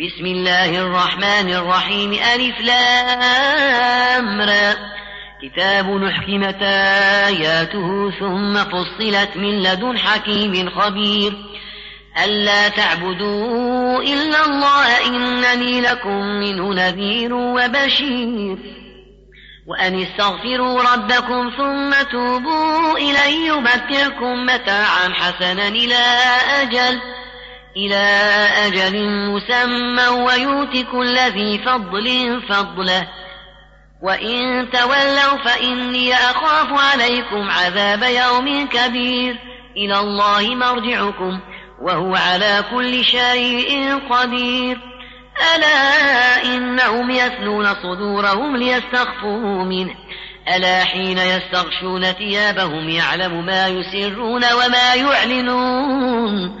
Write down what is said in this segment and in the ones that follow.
بسم الله الرحمن الرحيم. ألف لام را. كتاب نحكمت آياته ثم فصلت من لدن حكيم خبير. ألا تعبدوا إلا الله إنني لكم منه نذير وبشير. وأن استغفروا ربكم ثم توبوا إليه يمتعكم متاعا حسنا إلى أجل. إلى أجل مسمى ويؤت كل ذي فضل فضله. وإن تولوا فإني أخاف عليكم عذاب يوم كبير. إلى الله مرجعكم وهو على كل شيء قدير. ألا إنهم يثنون صدورهم ليستخفوا منه. ألا حين يستغشون ثيابهم يعلم ما يسرون وما يعلنون.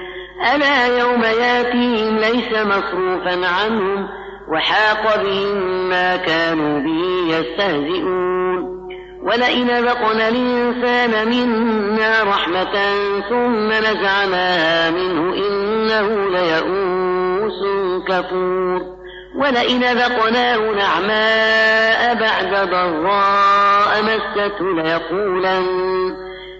ألا يوم ياتيهم ليس مصروفا عنهم وحاق بهم ما كانوا به يستهزئون. ولئن ذقنا الإنسان منا رحمة ثم نزعناها منه إنه ليئوس كفور. ولئن ذقناه نعماء بعد ضراء مستة ليقولن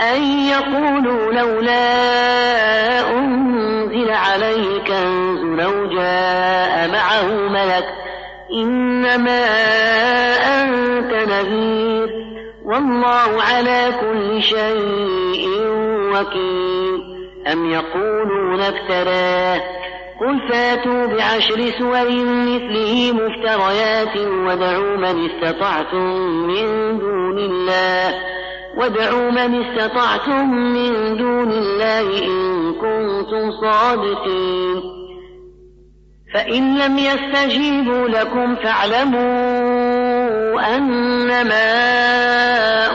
أن يقولوا لولا أنزل عليه كنز لو جاء معه ملك إنما أنت نذير والله على كل شيء وكيل. أم يقولون افتراه قل فاتوا بعشر سور مثله مفتريات ودعوا من استطعتم من دون الله وادعوا من استطعتم من دون الله إن كنتم صادقين. فإن لم يستجيبوا لكم فاعلموا أنما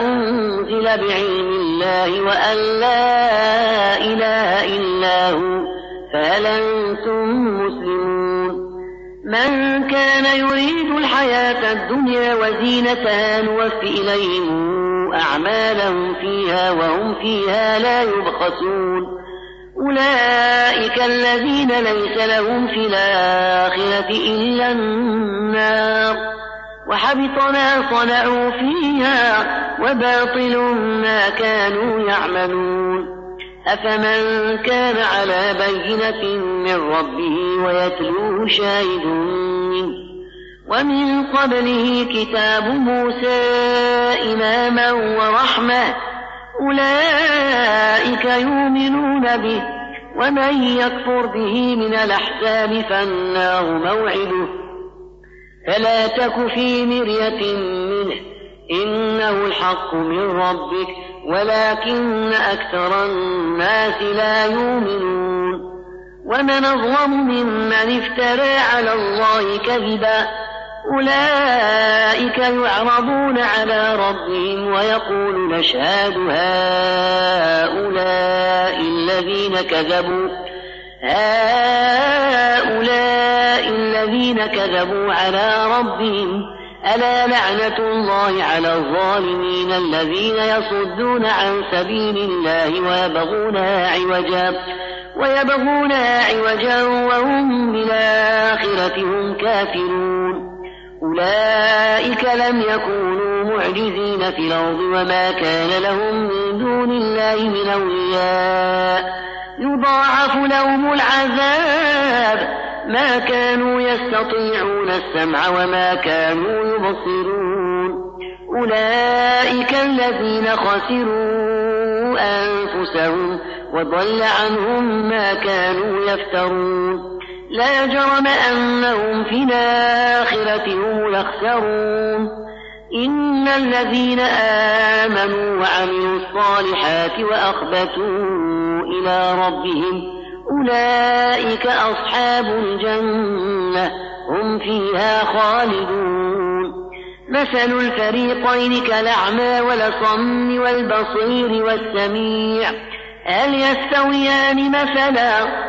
أنزل بعلم الله وأن لا إله إلا هو فهل أنتم مسلمون. من كان يريد الحياة الدنيا وزينتها نوفي إليهم أعمالهم فيها وهم فيها لا يبخسون. أولئك الذين ليس لهم في الآخرة إلا النار. وحبط ما صنعوا فيها وباطل ما كانوا يعملون. أفمن كان على بينة من ربه ويتلوه شاهد منه ومن قبله كتاب موسى إماما ورحمة. أولئك يؤمنون به ومن يكفر به من الأحزاب فالنار موعده. فلا تك في مرية منه إنه الحق من ربك ولكن أكثر الناس لا يؤمنون. ومن أظلم ممن افترى على الله كذبا. أولئك يعرضون على ربهم ويقول نشهد هؤلاء الذين كذبوا هؤلاء الذين كذبوا على ربهم. ألا لعنة الله على الظالمين الذين يصدون عن سبيل الله ويبغونها عوجا ويبغونها عوجا وهم بالآخرة هم كافرون. أولئك لم يكونوا معجزين في الأرض وما كان لهم من دون الله من أولياء. يضاعف لهم العذاب. ما كانوا يستطيعون السمع وما كانوا يبصرون. أولئك الذين خسروا أنفسهم وضل عنهم ما كانوا يفترون. لا جرم أنهم في الآخرة هم الأخسرون. إن الذين آمنوا وعملوا الصالحات وأخبتوا إلى ربهم أولئك أصحاب الجنة هم فيها خالدون. مثل الفريقين كالأعمى والصم والبصير والسميع هل يستويان مثلا؟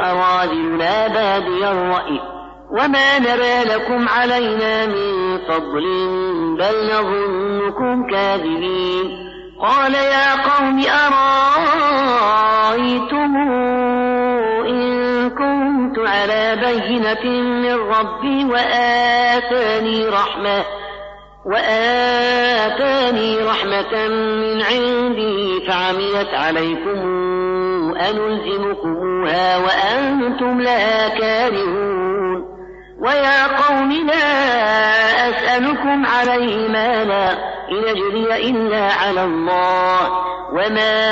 أراذلنا بادي الرأي. وما نرى لكم علينا من فضل بل نظنكم كاذبين. قال يا قوم أرأيتم إن كنت على بينة من ربي وآتاني رحمة وآتاني رحمة من عندي فعميت عليكم أنلزمكموها وأنتم لها كارهون ويا قوم لا أسألكم عليه مالا إن أجري إلا على الله وما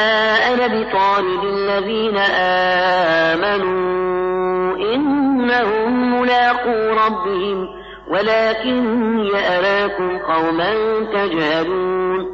أنا بطارد الذين آمنوا إنهم ملاقو ربهم ولكني أراكم قوما تجهلون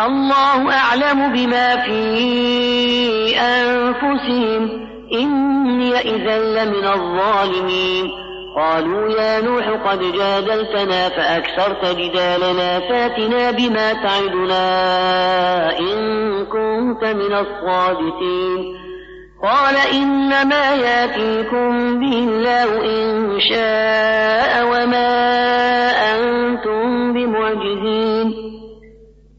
الله أعلم بما في أنفسهم. إني إذا لمن الظالمين. قالوا يا نوح قد جادلتنا فأكثرت جدالنا. فاتنا بما تعدنا إن كنت من الصادقين. قال إنما يأتيكم به الله إن شاء وما أنتم بمعجزين.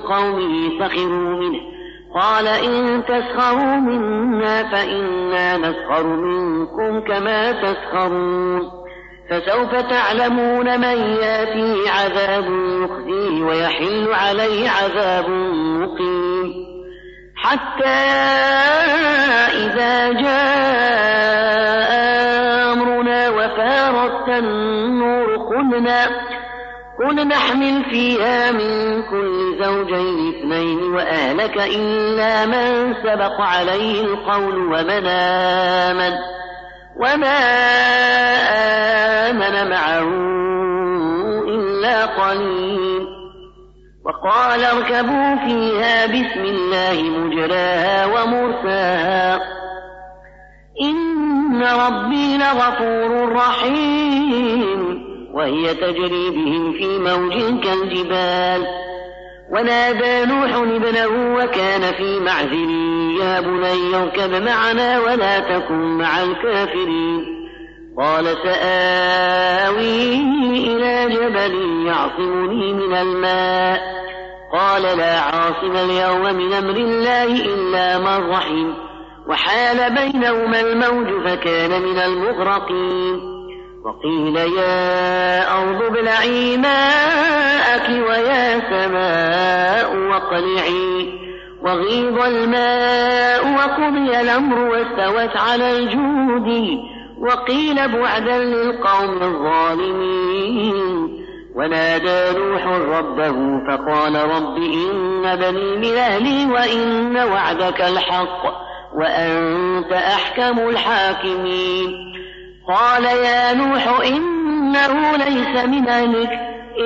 قومه سخروا منه. قال إن تسخروا منا فإنا نسخر منكم كما تسخرون. فسوف تعلمون من ياتيه عذاب يخزيه ويحل عليه عذاب مقيم. حتى إذا جاء أمرنا وفارت النور قلنا قل نحمل فيها من كل زوجين اثنين وأهلك إلا من سبق عليه القول ومن آمن وما آمن معه إلا قليل. وقال اركبوا فيها بسم الله مجراها ومرساها. إن ربي لغفور رحيم. وهي تجري بهم في موج كالجبال. ونادى نوح ابنه وكان في معزل. يا بني اركب معنا ولا تكن مع الكافرين. قال سآوي إلى جبل يعصمني من الماء. قال لا عاصم اليوم من أمر الله إلا من رحم. وحال بينهما الموج فكان من المغرقين. وقيل يا أرض ابلعي ماءك ويا سماء واقلعي وغيض الماء وقضي الأمر واستوت على الجود وقيل بعدا للقوم الظالمين ونادى نوح ربه فقال رب إن بني من أهلي وإن وعدك الحق وأنت أحكم الحاكمين قال يا نوح إنه ليس من أهلك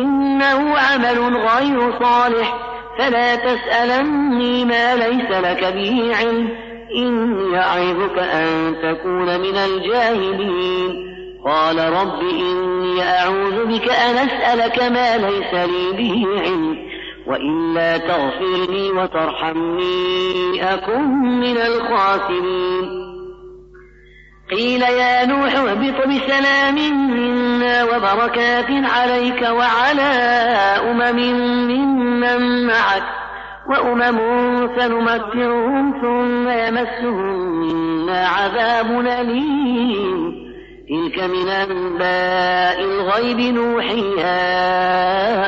إنه عمل غير صالح فلا تسألني ما ليس لك به علم إني أعظك أن تكون من الجاهلين. قال رب إني أعوذ بك أن أسألك ما ليس لي به علم وإلا تغفر لي وترحمني أكن من الخاسرين. قيل يا نوح اهبط بسلام منا وبركات عليك وعلى أمم ممن معك وأمم سنمتعهم ثم يمسهم منا عذاب أليم. تلك من أنباء الغيب نوحيها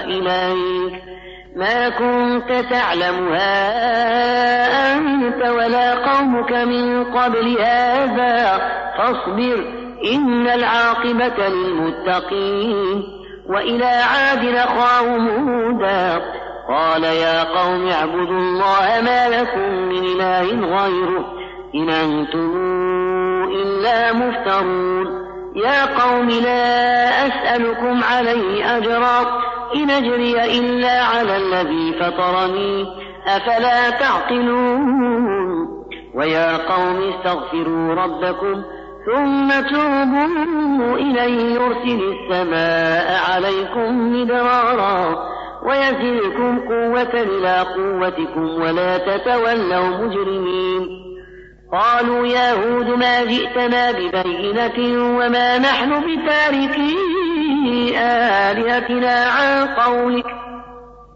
إليك. ما كنت تعلمها أنت ولا قومك من قبل هذا. فاصبر إن العاقبة للمتقين. وإلى عاد أخاهم هودا قال يا قوم اعبدوا الله ما لكم من إله غيره إن أنتم إلا مفترون. يا قوم لا أسألكم عليه أجرا إن أجري إلا على الذي فطرني أفلا تعقلون؟ ويا قوم استغفروا ربكم ثم توبوا إليه يرسل السماء عليكم مدرارا ويزدكم قوة إلى قوتكم ولا تتولوا مجرمين. قالوا يا هود ما جئتنا ببينة وما نحن بتاركي آلهتنا عن قولك.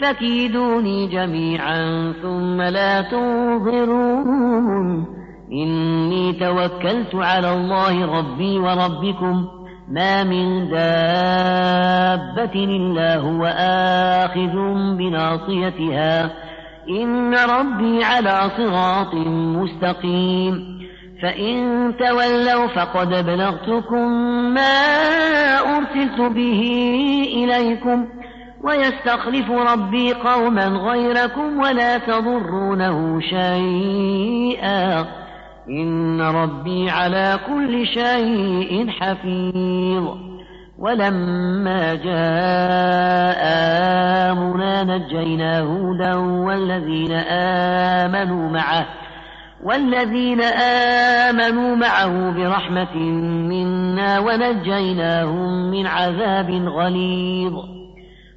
فكيدوني جميعا ثم لا تنظرون. إني توكلت على الله ربي وربكم. ما من دابة إلا هو آخذ بناصيتها. إن ربي على صراط مستقيم. فإن تولوا فقد بلغتكم ما أرسلت به إليكم. ويستخلف ربي قوما غيركم ولا تضرونه شيئا. إن ربي على كل شيء حفيظ. ولما جاء آمنا نجينا هودا والذين آمنوا معه والذين آمنوا معه برحمة منا ونجيناهم من عذاب غليظ.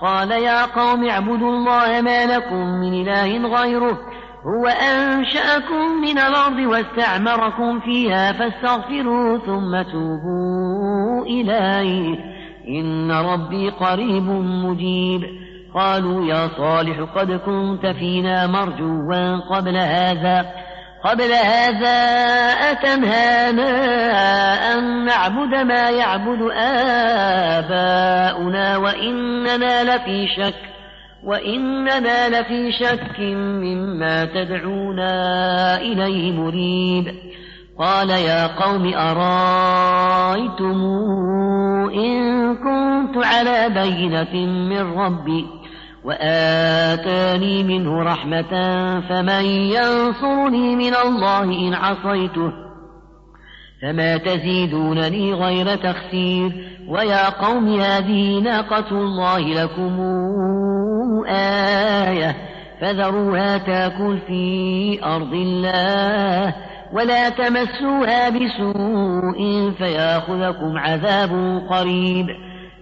قال يا قوم اعبدوا الله ما لكم من إله غيره هو أنشأكم من الأرض واستعمركم فيها فاستغفروا ثم توبوا إليه. إن ربي قريب مجيب. قالوا يا صالح قد كنت فينا مرجوا قبل هذا. قبل هذا أتنهانا أن نعبد ما يعبد آباؤنا وإننا لفي شك وإننا لفي شك مما تدعونا إليه مريب. قال يا قوم أرأيتم إن كنت على بينة من ربي؟ وآتاني منه رحمة فمن ينصرني من الله إن عصيته فما تزيدونني غير تخسير ويا قوم هذه ناقة الله لكم آية فذروها تاكل في أرض الله ولا تمسوها بسوء فيأخذكم عذاب قريب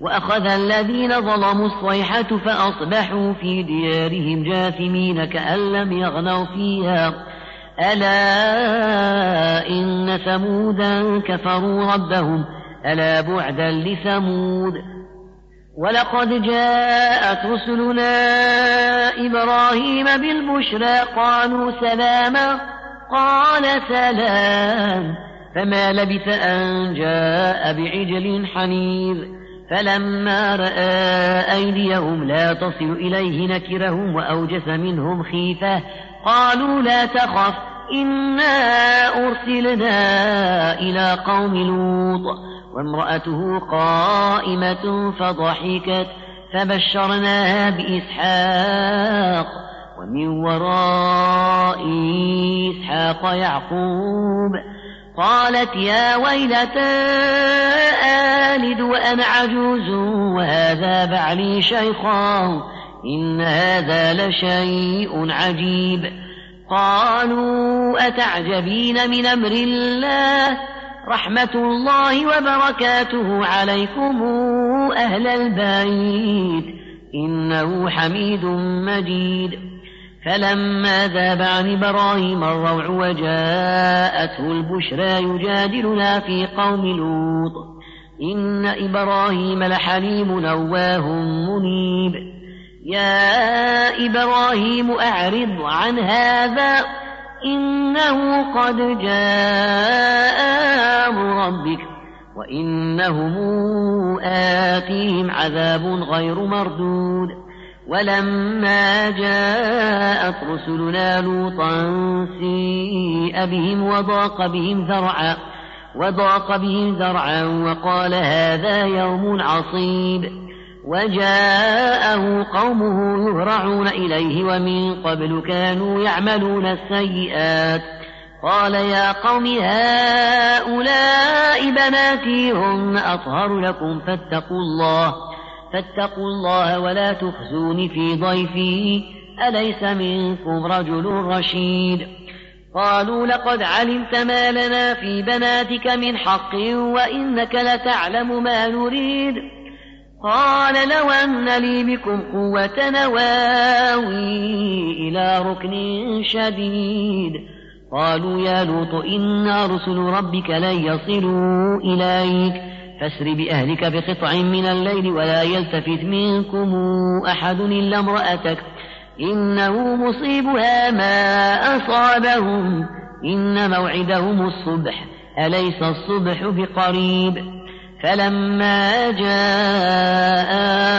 وأخذ الذين ظلموا الصيحة فأصبحوا في ديارهم جاثمين كأن لم يغنوا فيها. ألا إن ثمودا كفروا ربهم. ألا بعدا لثمود. ولقد جاءت رسلنا إبراهيم بالبشرى. قالوا سلاما. قال سلام. فما لبث أن جاء بعجل حنيذ. فلما رأى أيديهم لا تصل إليه نكرهم وأوجس منهم خيفة قالوا لا تخف إنا أرسلنا إلى قوم لوط. وامرأته قائمة فضحكت فبشرناها بإسحاق. ومن وراء إسحاق يعقوب قالت يا ويلتى آلد وأنا عجوز وهذا بعلي شيخا إن هذا لشيء عجيب قالوا أتعجبين من أمر الله رحمة الله وبركاته عليكم أهل البيت إنه حميد مجيد فلما ذاب عن إبراهيم الروع وجاءته البشرى يجادلنا في قوم لوط. إن إبراهيم لحليم نواه منيب. يا إبراهيم أعرض عن هذا إنه قد جاء ربك وإنهم آتيهم عذاب غير مردود. ولما جاءت رسلنا لوطا سيء بهم وضاق بهم ذرعا وضاق بهم ذرعا وقال هذا يوم عصيب. وجاءه قومه يهرعون إليه ومن قبل كانوا يعملون السيئات. قال يا قوم هؤلاء بناتي هن أطهر لكم فاتقوا الله. فاتقوا الله ولا تخزون في ضيفي أليس منكم رجل رشيد؟ قالوا لقد علمت ما لنا في بناتك من حق وإنك لتعلم ما نريد. قال لو أن لي بكم قوة نواوي إلى ركن شديد. قالوا يا لوط إنا رسل ربك لن يصلوا إليك. فاسر بأهلك بقطع من الليل ولا يلتفت منكم أحد إلا امرأتك. إنه مصيبها ما أصابهم. إن موعدهم الصبح. أليس الصبح بقريب؟ فلما جاء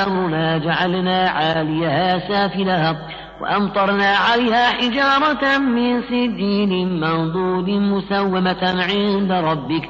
أمرنا جعلنا عاليها سافلها وأمطرنا عليها حجارة من سجين منضود مسومة عند ربك.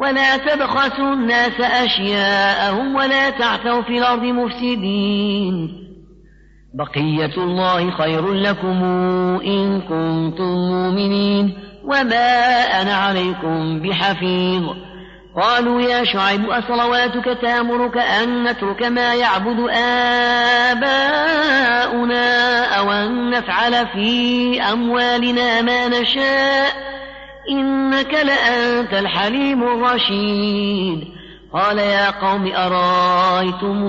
ولا تبخسوا الناس أشياءهم ولا تعثوا في الأرض مفسدين. بقية الله خير لكم إن كنتم مؤمنين. وما أنا عليكم بحفيظ. قالوا يا شعيب أصلواتك تأمرك أن نترك ما يعبد آباؤنا أو أن نفعل في أموالنا ما نشاء. إنك لأنت الحليم الرشيد. قال يا قوم أرأيتم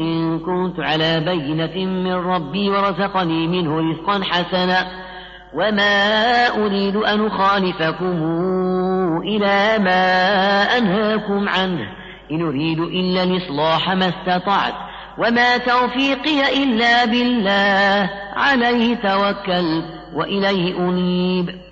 إن كنت على بينة من ربي ورزقني منه رزقا حسنا وما أريد أن أخالفكم إلى ما أنهاكم عنه. إن أريد إلا الإصلاح ما استطعت وما توفيقي إلا بالله. عليه توكل وإليه أنيب.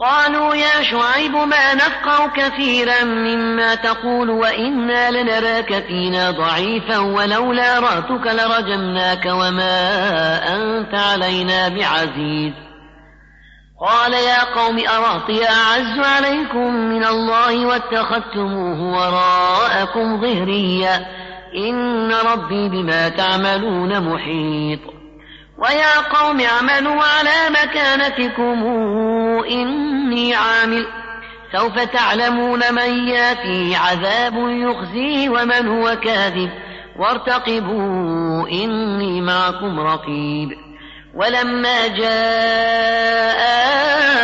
قالوا يا شعيب ما نفقه كثيرا مما تقول وإنا لنراك فينا ضعيفا ولولا رأتك لرجمناك وما أنت علينا بعزيز. قال يا قوم أراطي أعز عليكم من الله واتخذتموه وراءكم ظهريا. إن ربي بما تعملون محيط. ويا قوم اعملوا على مكانتكم إني عامل. سوف تعلمون من ياتي عذاب يخزيه ومن هو كاذب. وارتقبوا إني معكم رقيب. ولما جاء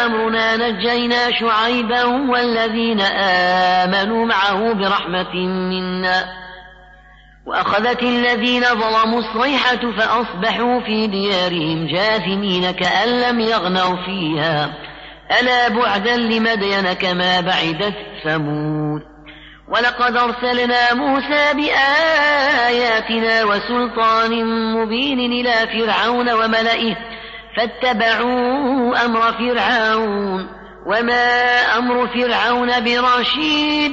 أمرنا نجينا شعيبا والذين آمنوا معه برحمة منا. وأخذت الذين ظلموا الصيحة فأصبحوا في ديارهم جاثمين كأن لم يغنوا فيها. ألا بعدا لمدين كما بعدت ثمود. ولقد أرسلنا موسى بآياتنا وسلطان مبين إلى فرعون وملئه فاتبعوا أمر فرعون. وما أمر فرعون برشيد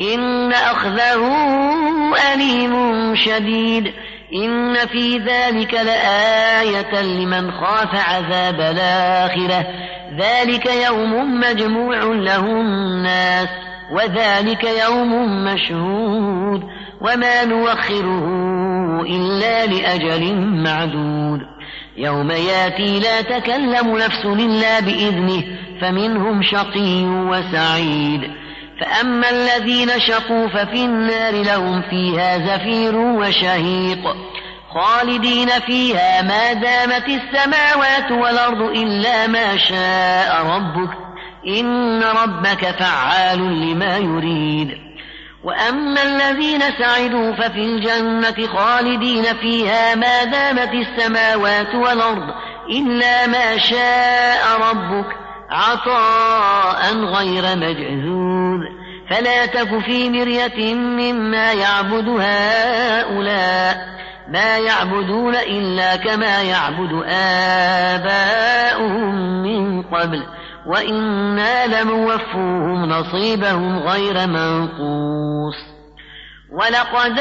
إن أخذه أليم شديد. إن في ذلك لآية لمن خاف عذاب الآخرة. ذلك يوم مجموع له الناس وذلك يوم مشهود. وما نوخره إلا لأجل معدود. يوم ياتي لا تكلم نفس إلا بإذنه فمنهم شقي وسعيد. فأما الذين شقوا ففي النار لهم فيها زفير وشهيق خالدين فيها ما دامت السماوات والأرض إلا ما شاء ربك إن ربك فعال لما يريد. وأما الذين سعدوا ففي الجنة خالدين فيها ما دامت السماوات والأرض إلا ما شاء ربك عطاء غير مجذوذ. فلا تك في مرية مما يعبد هؤلاء. ما يعبدون إلا كما يعبد آباؤهم من قبل. وإنا لموفوهم نصيبهم غير منقوص. ولقد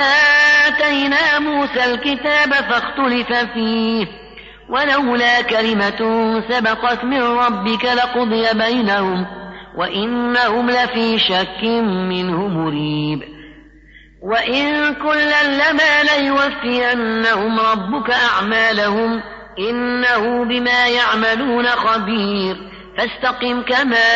آتينا موسى الكتاب فاختلف فيه. ولولا كلمة سبقت من ربك لقضي بينهم وإنهم لفي شك منه مريب. وإن كلا لما ليوفينهم ربك أعمالهم إنه بما يعملون خبير. فاستقم كما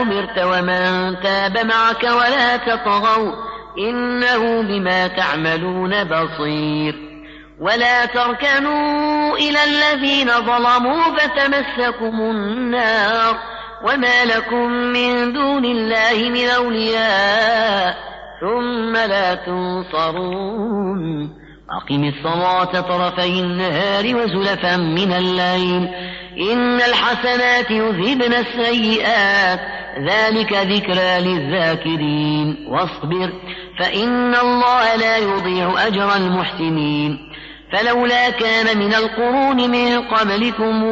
أمرت ومن تاب معك ولا تطغوا إنه بما تعملون بصير. ولا تركنوا إلى الذين ظلموا فتمسكم النار وما لكم من دون الله من أولياء ثم لا تنصرون أقم الصلاة طرفي النهار وزلفا من الليل إن الحسنات يذهبن السيئات ذلك ذكرى للذاكرين واصبر فإن الله لا يضيع أجر المحسنين فلولا كان من القرون من قبلكم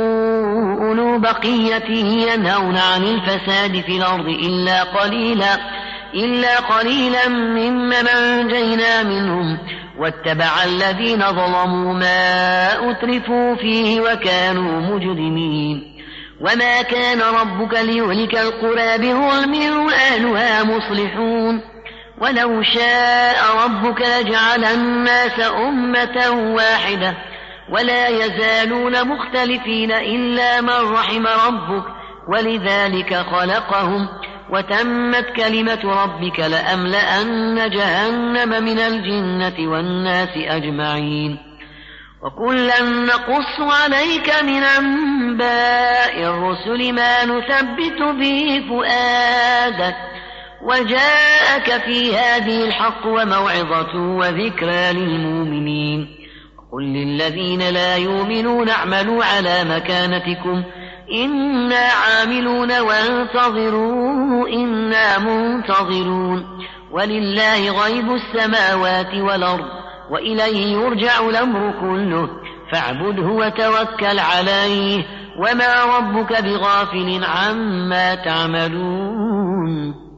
أولو بقية ينهون عن الفساد في الأرض إلا قليلا إلا قليلا ممن أنجينا منهم واتبع الذين ظلموا ما أترفوا فيه وكانوا مجرمين. وما كان ربك ليهلك القرى بظلم أهلها مصلحون. ولو شاء ربك لجعل الناس أمة واحدة ولا يزالون مختلفين إلا من رحم ربك ولذلك خلقهم وتمت كلمة ربك لأملأن جهنم من الجنة والناس أجمعين وكلا نقص عليك من أنباء الرسل ما نثبت به فؤادك وجاءك في هذه الحق وموعظة وذكرى للمؤمنين. قل للذين لا يؤمنون اعملوا على مكانتكم. إنا عاملون وانتظروا إنا منتظرون. ولله غيب السماوات والأرض وإليه يرجع الأمر كله. فاعبده وتوكل عليه. وما ربك بغافل عما تعملون.